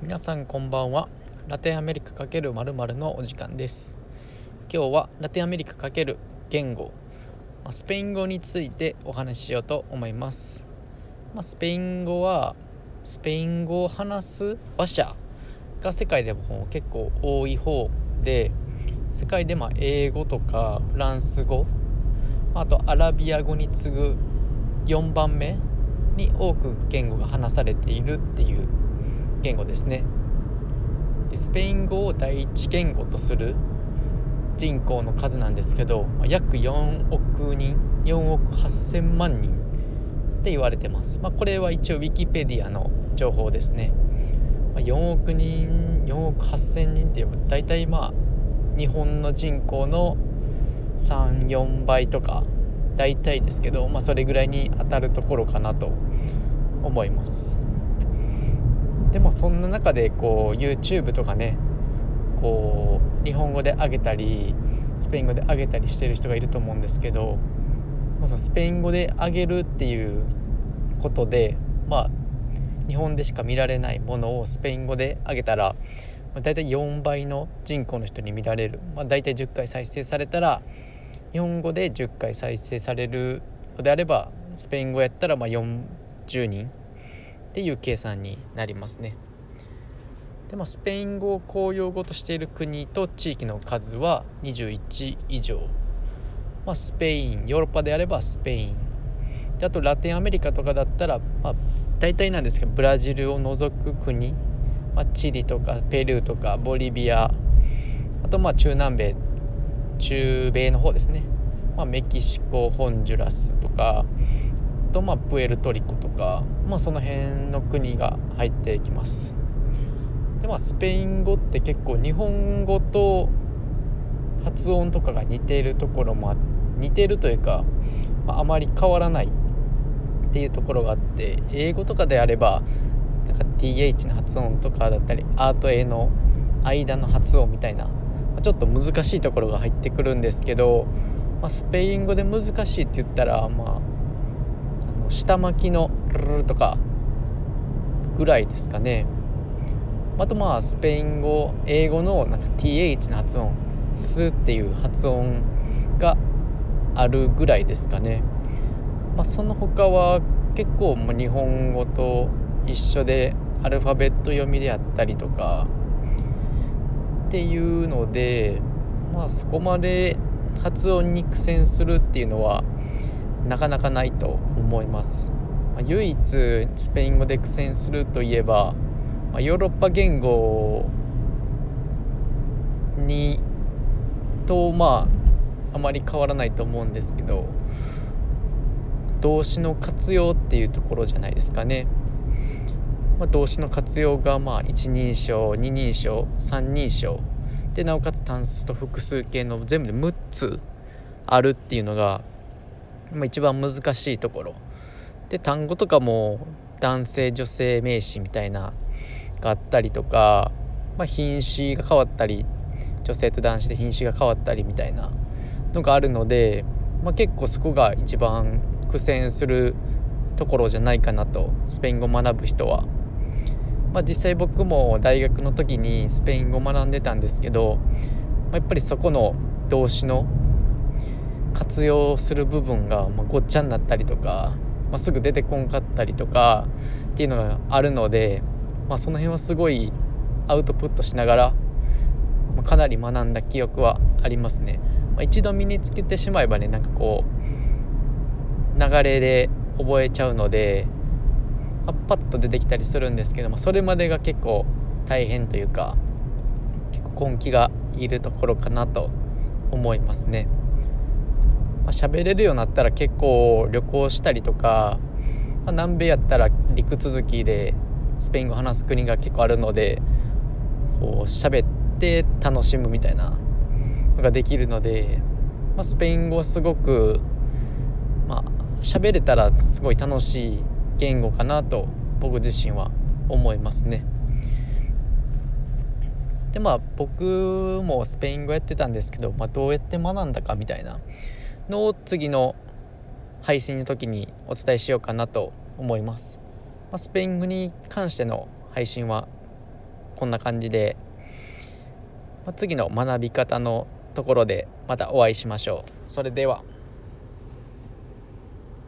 皆さんこんばんは。ラテンアメリカ×まるのお時間です。今日はラテンアメリカ×言語。スペイン語についてお話ししようと思います。まスペイン語はスペイン語を話す話者が世界でも結構多い方で世界でま英語とかフランス語。あとアラビア語に次ぐ4番目に多く言語が話されているっていう言語ですね。でスペイン語を第一言語とする人口の数なんですけど約4億人4億8,000万人って言われてます、まあ、これは一応ウィキペディアの情報ですね。ま4億人4億8,000人って言えば大体まあ日本の人口の34倍とか大体ですけど、まあ、それぐらいに当たるところかなと思います。でもそんな中でこう YouTube とかねこう日本語で上げたりスペイン語で上げたりしてる人がいると思うんですけどそのスペイン語で上げるっていうことでまあ日本でしか見られないものをスペイン語で上げたら、まあ、大体4倍の人口の人に見られる、まあ、大体10回再生されたら日本語で10回再生されるのであればスペイン語やったらま40人っていう計算になりますね。でまあ、スペイン語を公用語としている国と地域の数は21以上、まあ、スペインヨーロッパであればスペイン。であとラテンアメリカとかだったら、まあ、大体なんですけどブラジルを除く国、まあ、チリとかペルーとかボリビア。あとまあ中南米。中米の方ですね、まあ、メキシコホンジュラスとか。とまあプエルトリコとか、まあ、その辺の国が入ってきます。でまあスペイン語って結構日本語と発音とかが似ているところも似てるというか、まあ、あまり変わらないっていうところがあって英語とかであればなんか TH の発音とかだったりアート A の間の発音みたいなまちょっと難しいところが入ってくるんですけど、まあ、スペイン語で難しいって言ったらまあ下巻きの「ルル」とかぐらいですかね。あとまあスペイン語英語のなんか TH の発音「フ」っていう発音があるぐらいですかね、まあ、その他は結構ま日本語と一緒でアルファベット読みであったりとかっていうのでまあそこまで発音に苦戦するっていうのはなかなかないと思います、まあ、唯一スペイン語で苦戦するといえば、まあ、ヨーロッパ言語にとまああまり変わらないと思うんですけど動詞の活用っていうところじゃないですかね。まあ、動詞の活用がまあ一人称二人称三人称でなおかつ単数と複数形の全部で6つあるっていうのが、まあ、一番難しいところ。で単語とかも男性女性名詞みたいながあったりとか、まあ、品詞が変わったり女性と男子で品詞が変わったりみたいなのがあるので、まあ、結構そこが一番苦戦するところじゃないかなとスペイン語を学ぶ人は。まあ、実際僕も大学の時にスペイン語を学んでたんですけど、まあ、やっぱりそこの動詞の活用する部分が、まごっちゃになったりとか、まあ、すぐ出てこんかったりとかっていうのがあるので、まあ、その辺はすごいアウトプットしながら、まあ、かなり学んだ記憶はありますね。まあ、一度身につけてしまえばねなんかこう流れで覚えちゃうのでパッと出てきたりするんですけどもそれまでが結構大変というか結構根気がいるところかなと思いますね。喋れるようになったら結構旅行したりとか、まあ、南米やったら陸続きでスペイン語話す国が結構あるのでこう喋って楽しむみたいなのができるので、まあ、スペイン語はすごくまあ喋れたらすごい楽しい言語かなと僕自身は思いますね。でまあ僕もスペイン語やってたんですけど、まあ、どうやって学んだかみたいなのを次の配信の時にお伝えしようかなと思います。まあ、スペイン語に関しての配信はこんな感じで、まあ、次の学び方のところでまたお会いしましょうそれでは。